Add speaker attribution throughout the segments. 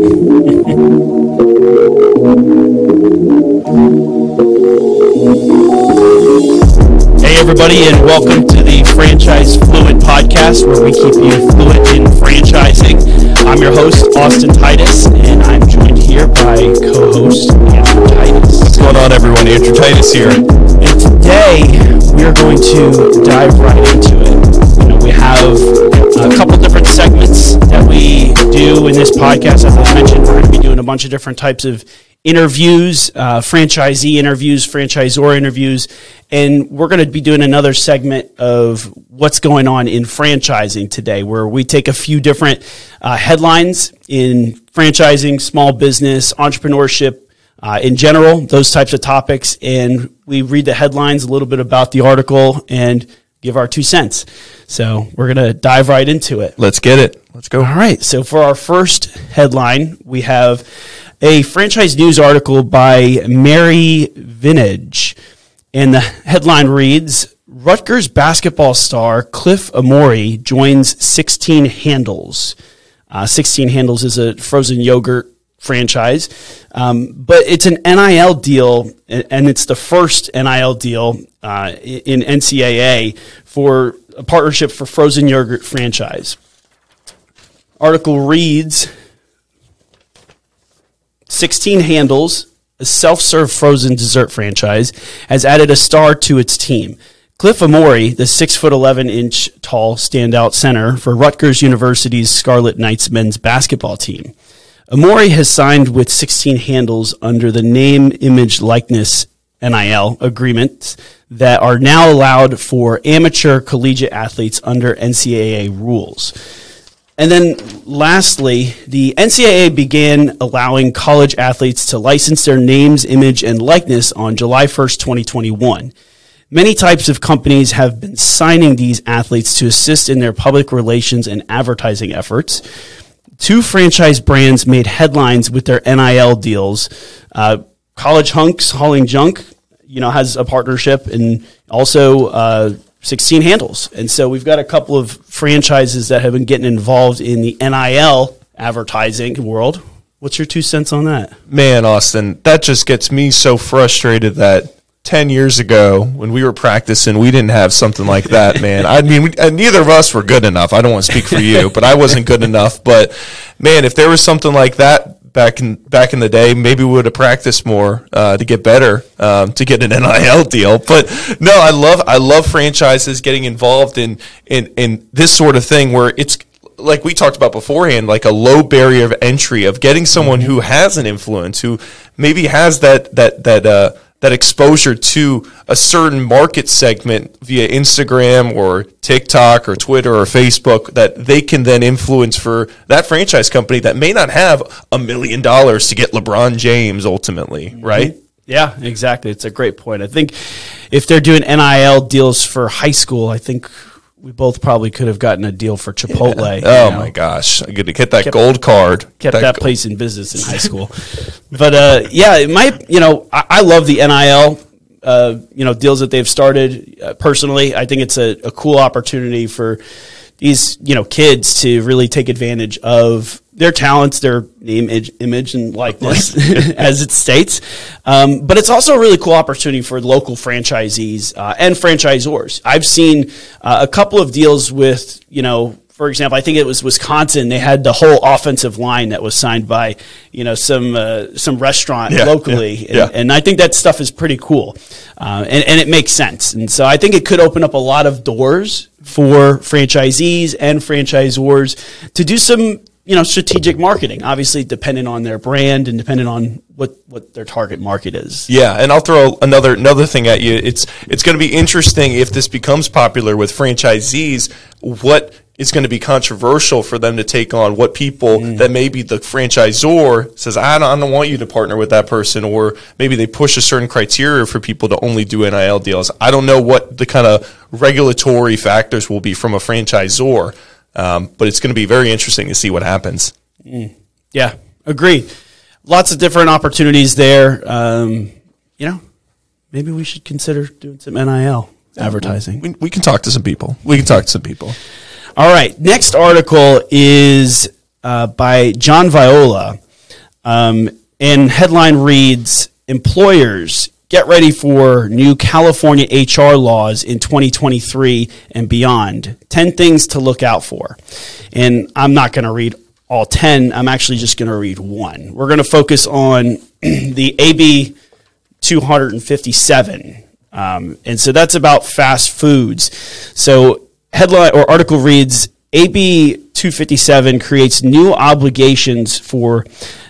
Speaker 1: Hey, everybody, and welcome to the Franchise Fluent podcast, where we keep you fluent in franchising. I'm your host, Austin Titus, and I'm joined here by co host Andrew Titus.
Speaker 2: What's going on, everyone? Andrew Titus here.
Speaker 1: And today, we're going to dive right into it. You know, we have a couple different segments do in this podcast. As I mentioned, we're going to be doing a bunch of different types of interviews, uh, franchisee interviews, franchisor interviews, and we're going to be doing another segment of what's going on in franchising today, where we take a few different uh, headlines in franchising, small business, entrepreneurship. Uh, in general, those types of topics, and we read the headlines, a little bit about the article, and give our two cents. So we're going to dive right into it.
Speaker 2: Let's get it. Let's go.
Speaker 1: All right. So for our first headline, we have a franchise news article by Mary Vintage. And the headline reads Rutgers basketball star Cliff Amore joins 16 Handles. Uh, 16 Handles is a frozen yogurt franchise, um, but it's an NIL deal, and it's the first NIL deal uh, in NCAA for a partnership for frozen yogurt franchise. Article reads 16 Handles, a self serve frozen dessert franchise, has added a star to its team. Cliff Amore, the 6 foot 11 inch tall standout center for Rutgers University's Scarlet Knights men's basketball team. Amore has signed with 16 Handles under the name, image, likeness NIL agreements that are now allowed for amateur collegiate athletes under NCAA rules. And then lastly, the NCAA began allowing college athletes to license their names, image, and likeness on July 1st, 2021. Many types of companies have been signing these athletes to assist in their public relations and advertising efforts. Two franchise brands made headlines with their NIL deals. Uh, College Hunks Hauling Junk, you know, has a partnership, and also uh, 16 handles. And so we've got a couple of franchises that have been getting involved in the NIL advertising world. What's your two cents on that?
Speaker 2: Man, Austin, that just gets me so frustrated that 10 years ago when we were practicing, we didn't have something like that, man. I mean, we, neither of us were good enough. I don't want to speak for you, but I wasn't good enough. But man, if there was something like that back in back in the day, maybe we would have practiced more uh, to get better, um, to get an NIL deal. But no, I love I love franchises getting involved in in in this sort of thing where it's like we talked about beforehand, like a low barrier of entry of getting someone who has an influence, who maybe has that that that uh, that exposure to a certain market segment via Instagram or TikTok or Twitter or Facebook that they can then influence for that franchise company that may not have a million dollars to get LeBron James ultimately, mm-hmm. right?
Speaker 1: Yeah, exactly. It's a great point. I think if they're doing NIL deals for high school, I think we both probably could have gotten a deal for Chipotle.
Speaker 2: Oh
Speaker 1: know.
Speaker 2: my gosh, I get to get that gold card.
Speaker 1: kept that,
Speaker 2: go-
Speaker 1: place in business in high school. but uh, yeah, it might. You know, I, I love the NIL. Uh, you know, deals that they've started. Uh, personally, I think it's a, a cool opportunity for these you know kids to really take advantage of their talents, their name, image, image and likeness, as it states. Um, but it's also a really cool opportunity for local franchisees uh, and franchisors. I've seen uh, a couple of deals with you know for example, I think it was Wisconsin. They had the whole offensive line that was signed by, you know, some uh, some restaurant
Speaker 2: Yeah,
Speaker 1: locally,
Speaker 2: yeah,
Speaker 1: and,
Speaker 2: yeah.
Speaker 1: and I think that stuff is pretty cool, uh, and and it makes sense. And so I think it could open up a lot of doors for franchisees and franchisors to do some, you know, strategic marketing. Obviously, depending on their brand and depending on what what their target market is.
Speaker 2: Yeah, and I'll throw another another thing at you. It's it's going to be interesting if this becomes popular with franchisees. What is going to be controversial for them to take on? What people mm. that maybe the franchisor says, I don't, I don't want you to partner with that person, or maybe they push a certain criteria for people to only do NIL deals. I don't know what the kind of regulatory factors will be from a franchisor, um, but it's going to be very interesting to see what happens.
Speaker 1: Yeah, agree. Lots of different opportunities there. Um, you know, maybe we should consider doing some NIL advertising.
Speaker 2: We, we can talk to some people. We can talk to some people.
Speaker 1: All right. Next article is uh, by John Viola. Um, and headline reads Employers get ready for new California HR laws in 2023 and beyond. 10 things to look out for. And I'm not going to read all 10. I'm actually just going to read one. We're going to focus on the AB 257. Um, and so that's about fast foods. So headline or article reads AB 257 creates new obligations for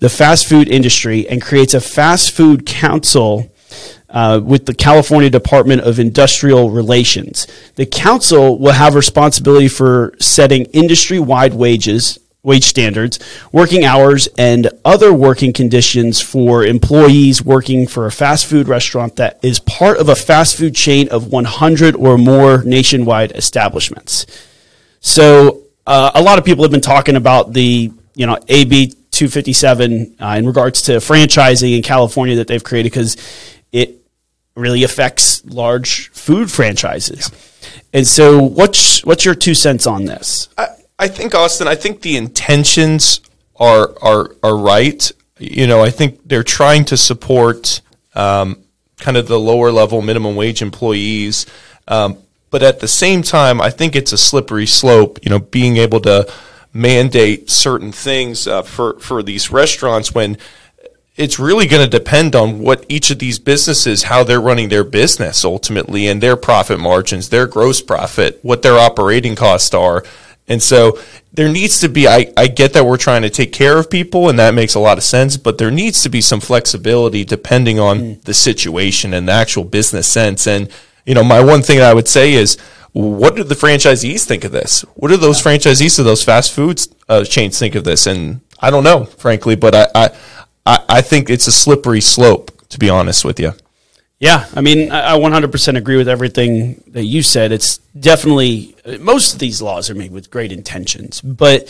Speaker 1: the fast food industry and creates a fast food council uh, with the California Department of Industrial Relations. The council will have responsibility for setting industry wide wages, wage standards, working hours, and other working conditions for employees working for a fast food restaurant that is part of a fast food chain of 100 or more nationwide establishments. So, uh, a lot of people have been talking about the you know AB 257 uh, in regards to franchising in California that they've created because it really affects large food franchises. And so, what's what's your two cents on this?
Speaker 2: I, I think Austin. I think the intentions are are are right. You know, I think they're trying to support um, kind of the lower level minimum wage employees, um, but at the same time, I think it's a slippery slope. You know, being able to mandate certain things uh, for for these restaurants when it's really going to depend on what each of these businesses how they're running their business ultimately and their profit margins their gross profit what their operating costs are and so there needs to be I, I get that we're trying to take care of people and that makes a lot of sense but there needs to be some flexibility depending on mm. the situation and the actual business sense and you know my one thing i would say is what do the franchisees think of this? What do those franchisees of those fast foods uh, chains think of this? And I don't know, frankly, but I, I, I think it's a slippery slope, to be honest with you.
Speaker 1: Yeah, I mean, I 100% agree with everything that you said. It's definitely, most of these laws are made with great intentions, but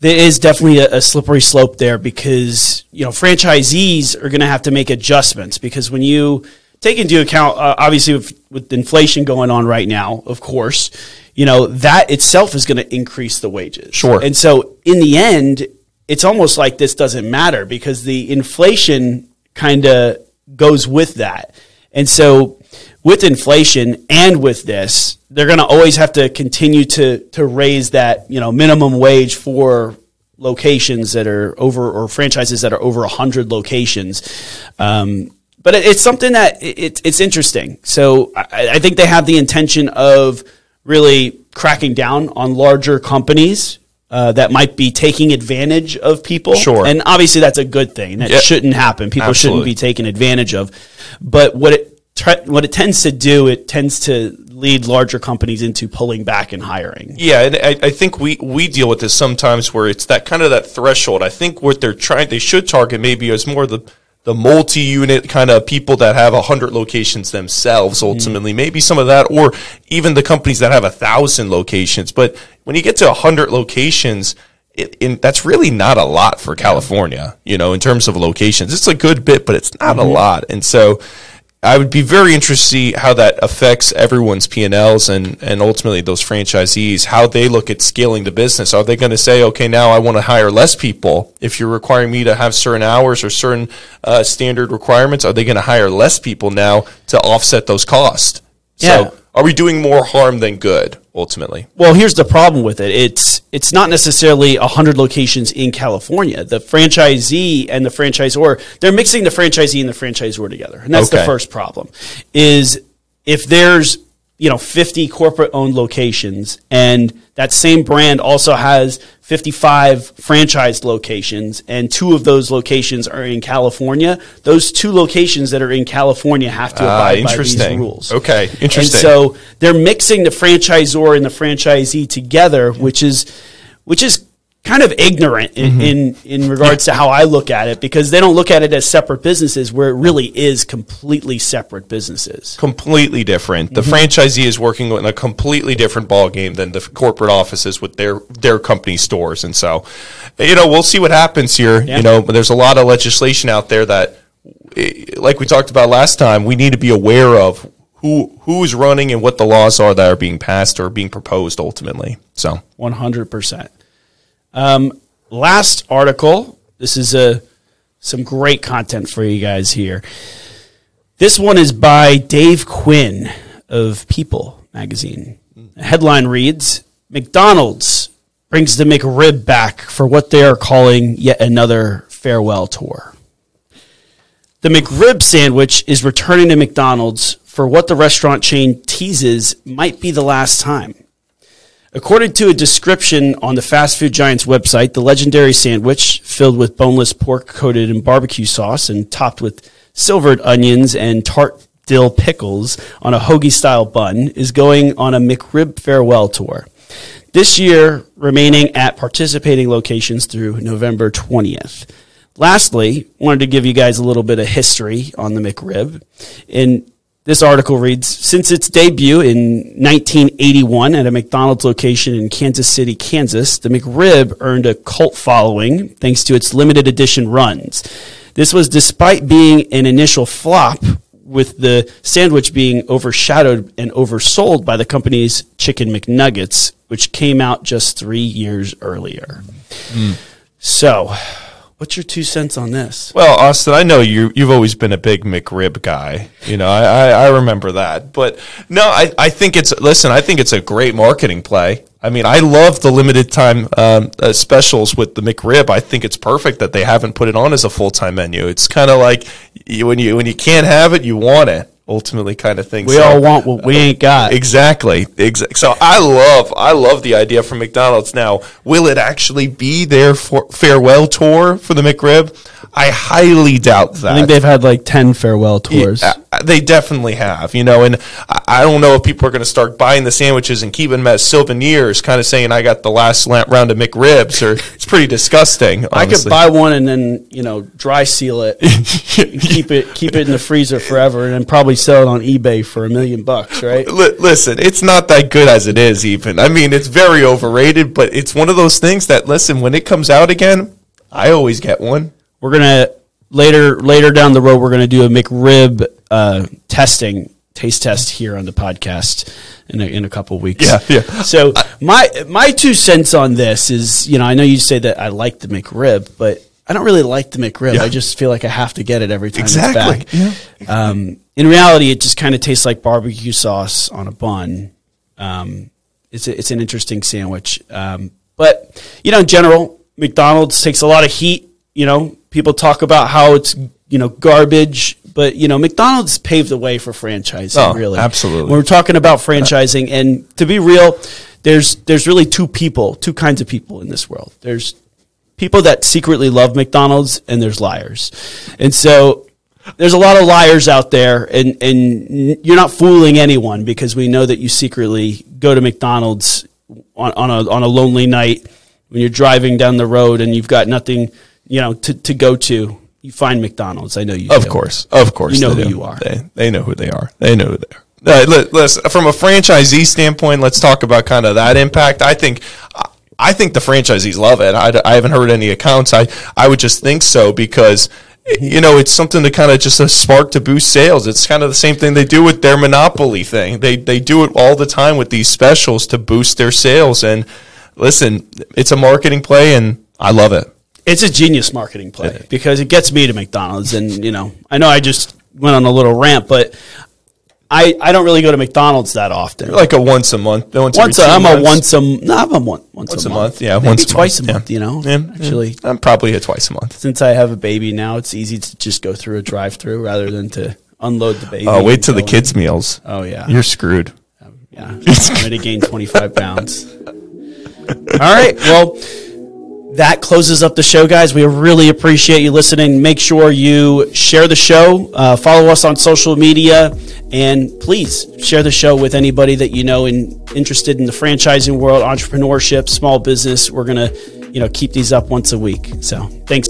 Speaker 1: there is definitely a, a slippery slope there because, you know, franchisees are going to have to make adjustments because when you, take into account, uh, obviously, with, with inflation going on right now, of course, you know, that itself is going to increase the wages.
Speaker 2: Sure.
Speaker 1: And so in the end, it's almost like this doesn't matter because the inflation kind of goes with that. And so with inflation and with this, they're going to always have to continue to to raise that, you know, minimum wage for locations that are over or franchises that are over 100 locations. Um, but it's something that it, it's interesting. So I, I think they have the intention of really cracking down on larger companies uh, that might be taking advantage of people.
Speaker 2: Sure.
Speaker 1: And obviously that's a good thing. That yep. shouldn't happen. People Absolutely. shouldn't be taken advantage of. But what it what it tends to do, it tends to lead larger companies into pulling back and hiring.
Speaker 2: Yeah, and I, I, think we, we deal with this sometimes where it's that kind of that threshold. I think what they're trying, they should target maybe is more the the multi-unit kind of people that have a hundred locations themselves mm-hmm. ultimately mm. maybe some of that or even the companies that have a thousand locations but when you get to a hundred locations it, in, that's really not a lot for California, you know, in terms of locations. It's a good bit, but it's not mm-hmm. a lot. And so I would be very interested to see how that affects everyone's P&Ls and, and ultimately those franchisees, how they look at scaling the business. Are they going to say, okay, now I want to hire less people? If you're requiring me to have certain hours or certain uh, standard requirements, are they going to hire less people now to offset those costs?
Speaker 1: Yeah.
Speaker 2: So are we doing more harm than good ultimately?
Speaker 1: Well, here's the problem with it. It's it's not necessarily 100 locations in California. The franchisee and the franchisor, they're mixing the franchisee and the franchisor together. And that's okay. the first problem. Is if there's you know 50 corporate owned locations and that same brand also has 55 franchised locations and two of those locations are in California. Those two locations that are in California have to ah, abide uh, by these rules.
Speaker 2: Okay interesting.
Speaker 1: and so they're mixing the franchisor and the franchisee together which is which is kind of ignorant in, mm-hmm. in, in, regards to how I look at it because they don't look at it as separate businesses where it really is completely separate businesses.
Speaker 2: Completely different. The mm-hmm. franchisee is working in a completely different ball game than the corporate offices with their their company stores, and so you know we'll see what happens here. Yeah. You know, but there's a lot of legislation out there that, eh, like we talked about last time, we need to be aware of who who is running and what the laws are that are being passed or being proposed ultimately. So
Speaker 1: 100%. Um, last article. This is a some great content for you guys here. This one is by Dave Quinn of People magazine. The headline reads McDonald's brings the McRib back for what they are calling yet another farewell tour. The McRib sandwich is returning to McDonald's for what the restaurant chain teases might be the last time. According to a description on the fast food giant's website, the legendary sandwich, filled with boneless pork coated in barbecue sauce and topped with silvered onions and tart dill pickles on a hoagie style bun, is going on a McRib farewell tour. This year, remaining at participating locations through November 20th. Lastly, wanted to give you guys a little bit of history on the McRib. In this article reads Since its debut in 1981 at a McDonald's location in Kansas City, Kansas, the McRib earned a cult following thanks to its limited edition runs. This was despite being an initial flop, with the sandwich being overshadowed and oversold by the company's Chicken McNuggets, which came out just three years earlier. Mm. So, What's your two cents on this?
Speaker 2: Well, Austin, I know you you've always been a big McRib guy. You know, I, I, I remember that. But no, I, I think it's listen, I think it's a great marketing play. I mean, I love the limited time um, uh, specials with the McRib. I think it's perfect that they haven't put it on as a full time menu. It's kind of like you, when you when you can't have it, you want it ultimately kind of thing.
Speaker 1: We so, all want what we ain't got.
Speaker 2: Exactly. Exactly. So I love I love the idea from McDonald's. Now, will it actually be their for, farewell tour for the McRib? I highly doubt that.
Speaker 1: I think they've had like 10 farewell tours. Yeah,
Speaker 2: they definitely have, you know, and I don't know if people are going to start buying the sandwiches and keeping them as souvenirs, kind of saying I got the last round of McRibs, or it's pretty disgusting.
Speaker 1: Honestly. I could buy one and then, you know, dry seal it, keep it, keep it in the freezer forever, and then probably sell it on eBay for a million bucks, right?
Speaker 2: L- listen, it's not that good as it is, even. I mean, it's very overrated, but it's one of those things that, listen, when it comes out again, I always get one.
Speaker 1: We're gonna later later down the road. We're gonna do a McRib uh, testing taste test here on the podcast in a, in a couple weeks.
Speaker 2: Yeah, yeah.
Speaker 1: So my my two cents on this is, you know, I know you say that I like the McRib, but I don't really like the McRib. Yeah. I just feel like I have to get it every time exactly. it's back. Yeah. Um, in reality, it just kind of tastes like barbecue sauce on a bun. Um, it's a, it's an interesting sandwich, um, but you know, in general, McDonald's takes a lot of heat. You know, people talk about how it's you know garbage but you know mcdonald's paved the way for franchising oh, really.
Speaker 2: absolutely.
Speaker 1: When we're talking about franchising and to be real there's there's really two people two kinds of people in this world. There's people that secretly love mcdonald's and there's liars. And so there's a lot of liars out there and and you're not fooling anyone because we know that you secretly go to mcdonald's on, on a on a lonely night when you're driving down the road and you've got nothing you know, to, to go to, you find McDonald's. I know you.
Speaker 2: Of
Speaker 1: do.
Speaker 2: course, of course,
Speaker 1: you know who do. you are.
Speaker 2: They, they know who they are. They know who they are. Uh, listen, from a franchisee standpoint, let's talk about kind of that impact. I think. I think the franchisees love it. I, I haven't heard any accounts. I, I would just think so because you know, it's something to kind of just a spark to boost sales. It's kind of the same thing they do with their monopoly thing. They they do it all the time with these specials to boost their sales. And listen, it's a marketing play, and I love it.
Speaker 1: It's a genius marketing play because it gets me to McDonald's, and you know, I know I just went on a little rant, but I, I don't really go to McDonald's that often.
Speaker 2: You're like a once a month.
Speaker 1: Once, once a, I'm months. a once a no, I'm a one, once,
Speaker 2: once
Speaker 1: a,
Speaker 2: month. month. Yeah,
Speaker 1: Maybe
Speaker 2: once
Speaker 1: twice
Speaker 2: a
Speaker 1: month. A month
Speaker 2: yeah.
Speaker 1: You know,
Speaker 2: yeah, actually, I'm probably a twice a month.
Speaker 1: Since I have a baby now, it's easy to just go through a drive-through rather than to unload the baby.
Speaker 2: Oh, wait till the kids' meals.
Speaker 1: Oh yeah,
Speaker 2: you're screwed.
Speaker 1: Um, yeah, I'm going to gain 25 pounds. All right, well that closes up the show, guys. We really appreciate you listening. Make sure you share the show, uh, follow us on social media, and please share the show with anybody that you know and interested in the franchising world, entrepreneurship, small business. We're gonna, you know, keep these up once a week. So thanks.